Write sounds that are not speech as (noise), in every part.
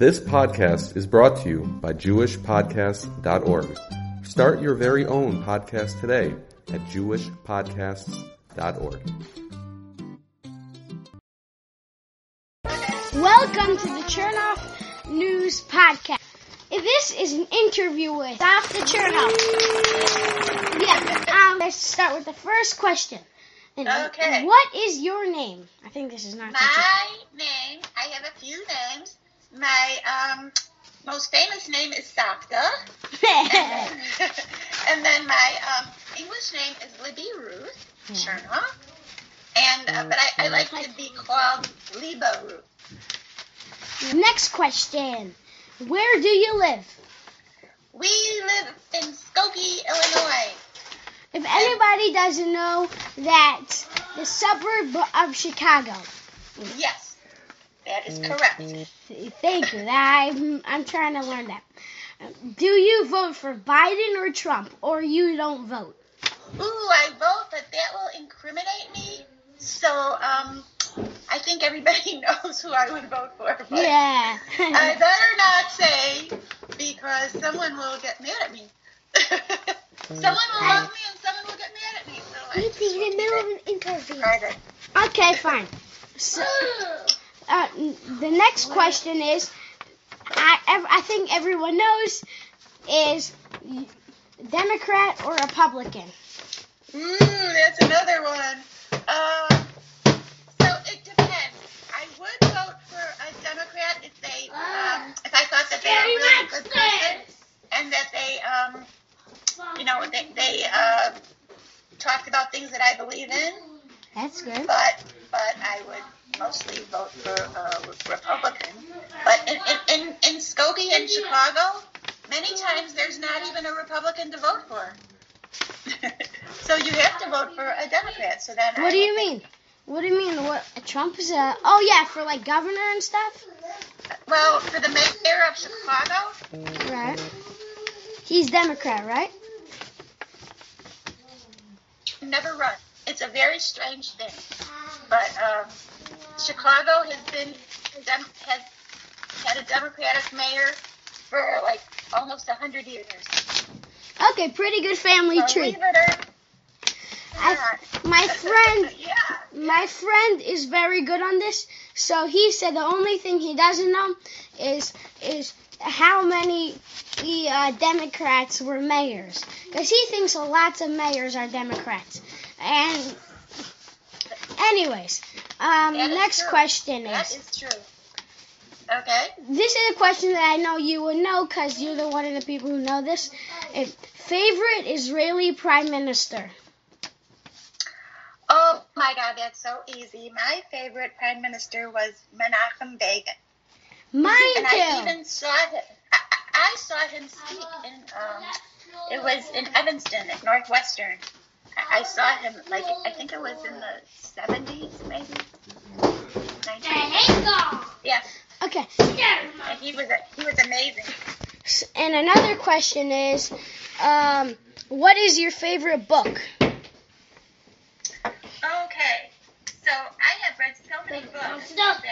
This podcast is brought to you by JewishPodcasts.org. Start your very own podcast today at JewishPodcasts.org. Welcome to the Chernoff News Podcast. This is an interview with Safta Chernoff. Yeah, um, let's start with the first question. And Okay. What is your name? I think this is not such My name, I have a few names. My um, most famous name is Safta. a. (laughs) and then my um, English name is Libby Ruth Chernoff. And uh, but I, I like to be called Liba Ruth. Next question. Where do you live? We live in Skokie, Illinois. If anybody doesn't know that the suburb of Chicago. Yes, that is correct. Thank you. I'm I'm trying to learn that. Do you vote for Biden or Trump, or you don't vote? Ooh, I vote, but that will incriminate me. So um, I think everybody (laughs) knows who I would vote for. Yeah. I (laughs) better not say because someone will get mad at me. (laughs) someone will love me and someone will get mad at me. So I just will keep it an interview. Okay, fine. So, uh, the next question is, I I think everyone knows, is Democrat or Republican? Ooh, that's another one. Um, so it depends. I would vote for a Democrat if they, um, if I thought that they were really good person and that they, um, you know, they, they uh, talked about things that I believe in. That's good. but but I would mostly vote for uh, Republican. But in, in, in, in Skokie and Chicago, many times there's not even a Republican to vote for. (laughs) so you have to vote for a Democrat. So then, What I do you mean? What do you mean? What Trump is a? Oh yeah, for like governor and stuff. Well, for the mayor of Chicago, Right. He's Democrat, right? never run. It's a very strange thing. But um, Chicago has been has had a Democratic mayor for like almost a hundred years. Okay, pretty good family So tree. I, my friend, yeah. my friend is very good on this. So he said the only thing he doesn't know is is how many uh, Democrats were mayors, because he thinks lots of mayors are Democrats. And anyways, um, next true. question That is. is true. Okay. This is a question that I know you would know because you're the one of the people who know this. Favorite Israeli prime minister. Oh my God, that's so easy. My favorite prime minister was Menachem Begin, Mine and too. I even saw him. I, I I saw him speak in. Um, it was in Evanston at Northwestern. I, I saw him like I think it was in the seventies, maybe. 19. Yeah, Okay. and he was he was amazing. And another question is, um, what is your favorite book? Okay, so I have read so many books that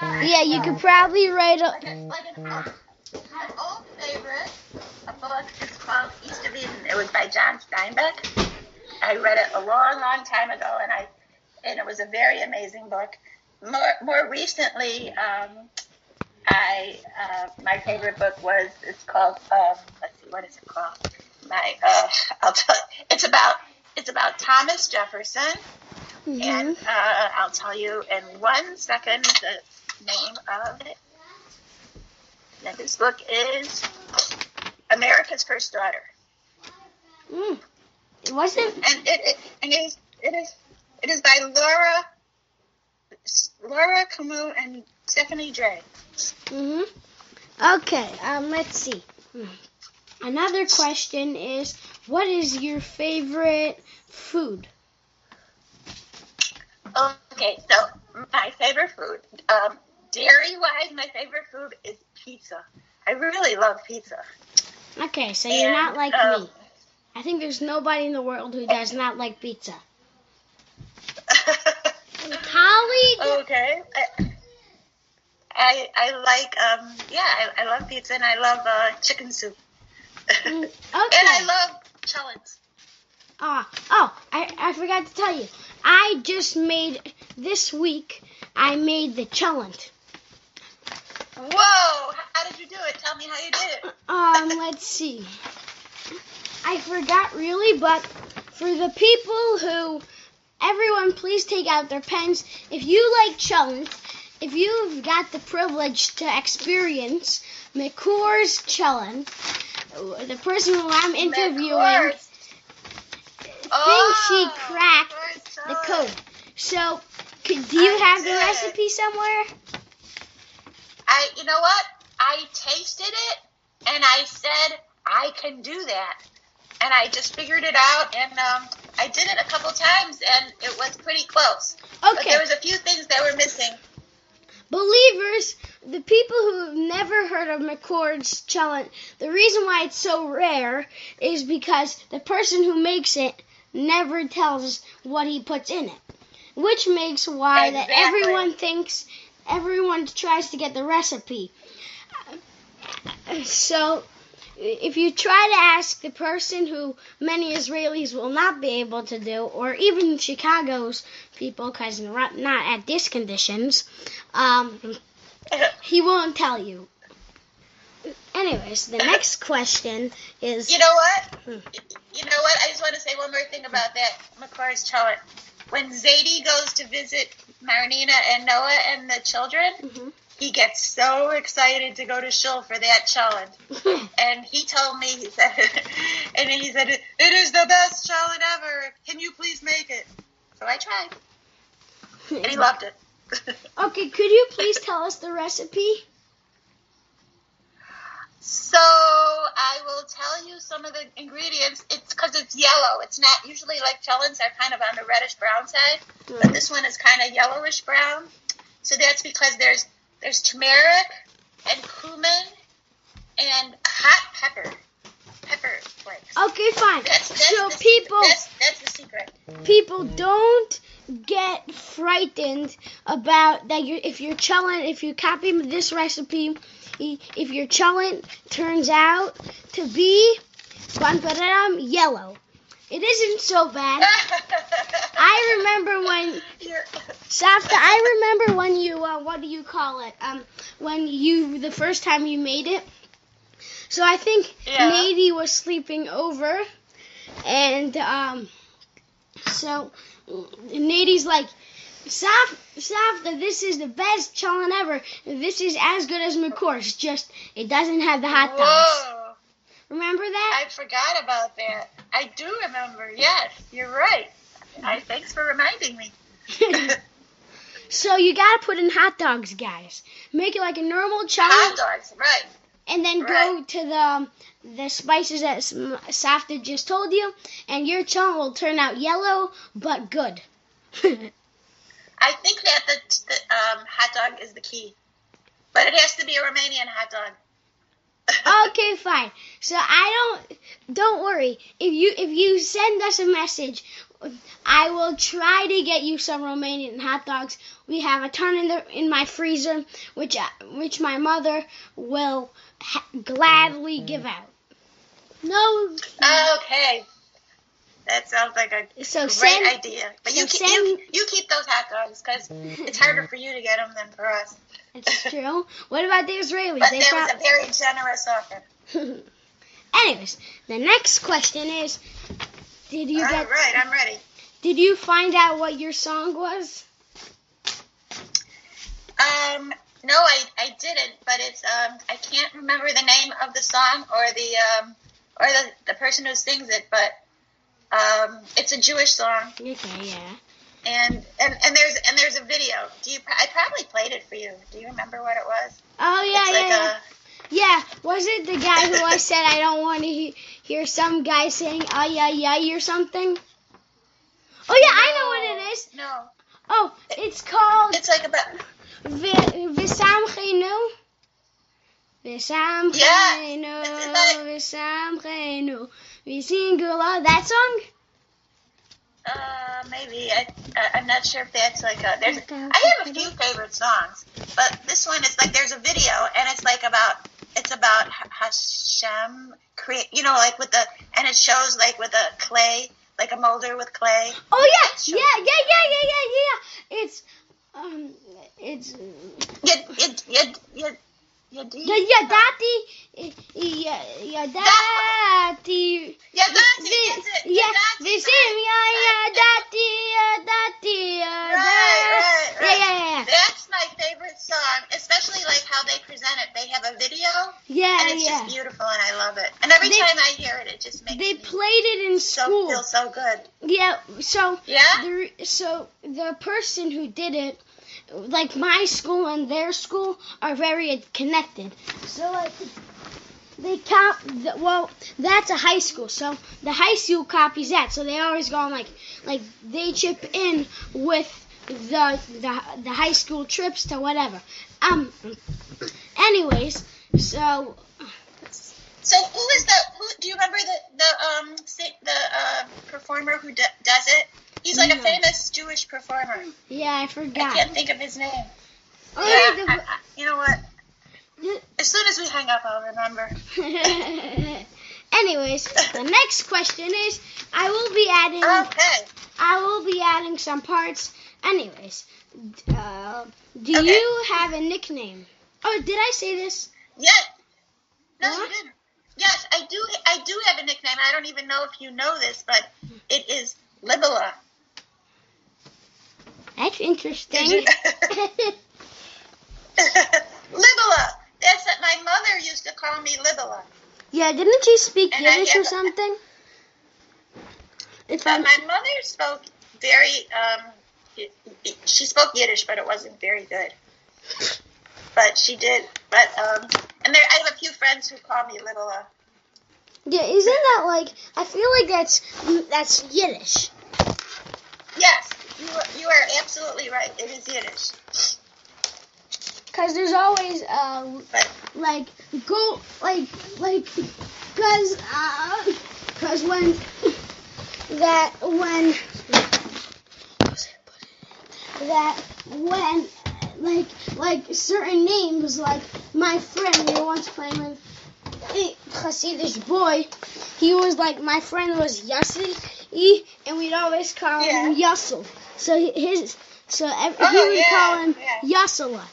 um, Yeah, you could probably write a. like, a, like an, old, an old favorite, a book is called East of Eden. It was by John Steinbeck. I read it a long, long time ago, and I and it was a very amazing book. More more recently, um, I uh, my favorite book was it's called um, let's see what is it called? My uh, I'll tell you, it's about it's about Thomas Jefferson. Mhm. And uh, I'll tell you in one second the name of it. And this book is America's First Daughter, Mm. It wasn't. and it, it and it is it is it is by Laura Laura Kamoie and Stephanie Dray. hmm Okay. Um. Let's see. Another question is, what is your favorite food? Okay, so my favorite food, um, dairy wise, my favorite food is pizza. I really love pizza. Okay, so you're not like um, me. I think there's nobody in the world who does not like pizza. (laughs) Holly. okay. I, I, I like um yeah I, I love pizza and I love uh, chicken soup Mm, (laughs) and I love challenge. Ah, oh, I, I forgot to tell you. I just made this week. I made the challenge. Whoa! How did you do it? Tell me how you did it. Um, let's see. (laughs) I forgot really, but for the people who, everyone, please take out their pens. If you like challenge, if you've got the privilege to experience McCour's challenge, the person who I'm interviewing thinks course. she Oh, cracked the code. So, could, do you I have the recipe somewhere? I, you know what? I tasted it and I said I can do that, and I just figured it out, and um, I did it a couple times, and it was pretty close. Okay. But there was a few things that were missing. Believers, the people who've never heard of McCord's challenge, the reason why it's so rare is because the person who makes it never tells what he puts in it. Which makes why that everyone thinks everyone tries to get the recipe. So if you try to ask the person who many Israelis will not be able to do, or even Chicago's people, because not at these conditions, um, he won't tell you. Anyways, the next question is You know what? Hmm. You know what? I just want to say one more thing about that McCoy's challenge. When Zadie goes to visit Marinina and Noah and the children, Mhm. He gets so excited to go to shul for that challenge. (laughs) And he told me, he said, (laughs) and he said, it is the best challenge ever. Can you please make it? So I tried, and he (laughs) loved it. okay, could you please tell us the recipe? So I will tell you some of the ingredients. It's because it's yellow. It's not usually like challenge are kind of on the reddish brown side, but this one is kind of yellowish brown. So that's because there's there's turmeric and cumin and hot pepper, pepper flakes. Okay, fine. That's, that's so people That's, that's the secret. people don't get frightened about that you if your challenge if you copy this recipe if your challenge turns out to be yellow it isn't so bad (laughs) i remember when Safta, I remember when you, uh, what do you call it? Um, when you, the first time you made it. So I think Yeah. Nady was sleeping over, and um, so Nady's like, Saf, Safta, this is the best challenge ever. This is as good as McCourse, just it doesn't have the hot dogs. Remember that? I forgot about that. I do remember. Yes, you're right. I thanks for reminding me. (laughs) so you gotta put in hot dogs, guys. Make it like a normal challenge. Hot dogs, right? and then go to the um, the spices that Safta just told you, and your challenge will turn out yellow but good. (laughs) I think that the, the um, hot dog is the key, but it has to be a Romanian hot dog. Okay, fine. So I don't don't worry. If you if you send us a message, I will try to get you some Romanian hot dogs. We have a ton in the in my freezer, which I, which my mother will ha- gladly give out. No, Okay, that sounds like a so great send idea. But you, so keep, send- you you keep those hot dogs because it's harder for you to get them than for us. It's true. What about the Israelis? But They that was a very generous offer. (laughs) Anyways, the next question is: Did you All get? right, I'm ready. Did you find out what your song was? Um, no, I, I didn't, but it's um I can't remember the name of the song or the um or the, the person who sings it, but um it's a Jewish song Okay, yeah. and and, and there's and there's a video. Do you I probably played it for you. Do you remember what it was? Oh yeah, it's like yeah, yeah. a Yeah, was it the guy who I said I don't want to he- hear some guy saying ay ay ay or something? Oh yeah, I know what it is. No. Oh, it's called It's like about Vi- Visamchenu. Visamchenu, (laughs) It's about- Visamchenu, Visingula. That song? Uh, maybe. I, I- I'm not sure if that's like a. There's. I have a few favorite songs, but this one is like there's a video and it's like about it's about Hashem create. You know, like with the and it shows like with a clay, like a molder with clay. Oh yeah, yeah, yeah, yeah, yeah, yeah, yeah. It's um, it's Yad yad yad yad yeah, yeah, daddy, yeah, yeah, daddy. Yeah, that's Vi- it. That's it. Yeah, that's it. visim, yeah, yeah, daddy, yeah, daddy, yeah, Right, right, yeah, right. yeah, yeah, That's my favorite song, especially like how they present it. They have a video, yeah, and it's yeah. just beautiful, and I love it. And every They- time I hear it, it just makes me They me played it in so school. feel so good. Yeah, so Yeah. the so the person who did it, like my school and their school are very connected. So like they cop. Well, that's a high school, so the high school copies that. So they always go on like like they chip in with the the the high school trips to whatever. Um. Anyways, so So who is the? Who do you remember the the um the uh, performer who d- does it? He's like a famous Jewish performer. yeah, I forgot. I can't think of his name. Oh, yeah, yeah, I, I, you know what? As soon as we hang up, I'll remember. (laughs) Anyways, the next question is I will be adding Okay. I will be adding some parts. Anyways, uh, do Okay. you have a nickname? Oh, did I say this? Yes. No, you didn't. Yes, I do. I do have a nickname. I don't even know if you know this, but it is Libela. That's interesting. (laughs) Libela. That's what my mother used to call me Libela. yeah, didn't you speak And Yiddish or something? If But I'm, my mother spoke very. Um, she spoke Yiddish, but it wasn't very good. But she did. But um, and there, I have a few friends who call me Libela. yeah, isn't that like? I feel like that's that's Yiddish. Yes, you are, you are absolutely right. It is Yiddish. Cause there's always uh But like go like like cause uh cause when that when that when like like certain names like my friend we were once playing with Hasidish boy he was like my friend was Yossi and we'd always call him Yussel so he- his so ev- oh, he Oh, would yeah, call him yeah. Yossela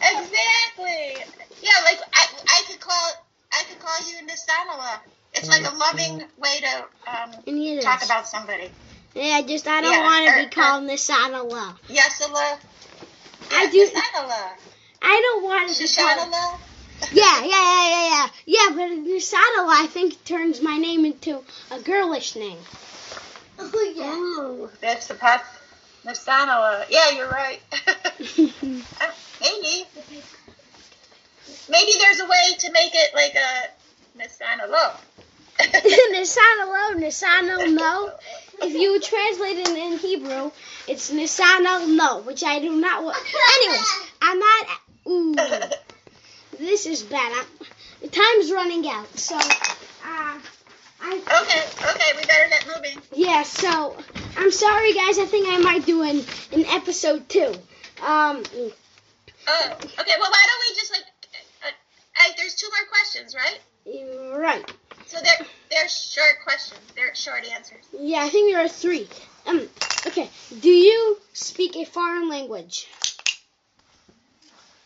exactly. Yeah, like I, I could call I could call you Nisanala. It's like a loving mm-hmm. way to um, talk about somebody. Yeah, just I don't Yeah, want er, er. to be called Nisana Yasala. I do- Nisanala. I don't want to be called. Yeah, yeah, yeah, yeah, yeah. Yeah, but Nisana I think turns my name into a girlish name. Oh Ooh, that's the path. Nisanala. Yeah, you're right. (laughs) (laughs) Uh, Maybe. Maybe there's a way to make it like a Nisanala. Nisana lo, Nisana no. If you translate it in Hebrew, it's Nisana no, which I do not want. Anyways, I'm not. Ooh, (laughs) this is bad. I'm, time's running out, so. Uh, I, Okay, okay, we better get moving. Yeah, so I'm sorry, guys. I think I might do an, an episode two. Um, Oh, okay. Well, why don't we just like, uh, uh, there's two more questions, right? right. So they're they're short questions. They're short answers. Yeah, I think there are three. Um, okay. Do you speak a foreign language?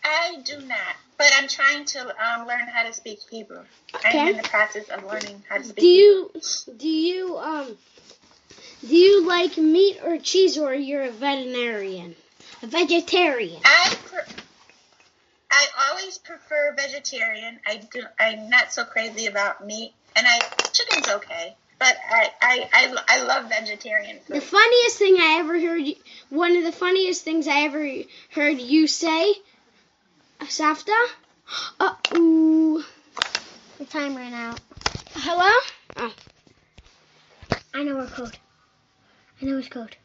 I do not, but I'm trying to um, learn how to speak Hebrew. I'm in the process of learning how to speak. Do you do you um do you like meat or cheese, or you're a veterinarian, a vegetarian? I pre- I always prefer vegetarian. I do. I'm not so crazy about meat, and I chicken's okay, but I I I, I love vegetarian food. The funniest thing I ever heard, one of the funniest things I ever heard you say, Safta. Uh, ooh. The time ran out. Hello? Oh. I know our code. I know his code.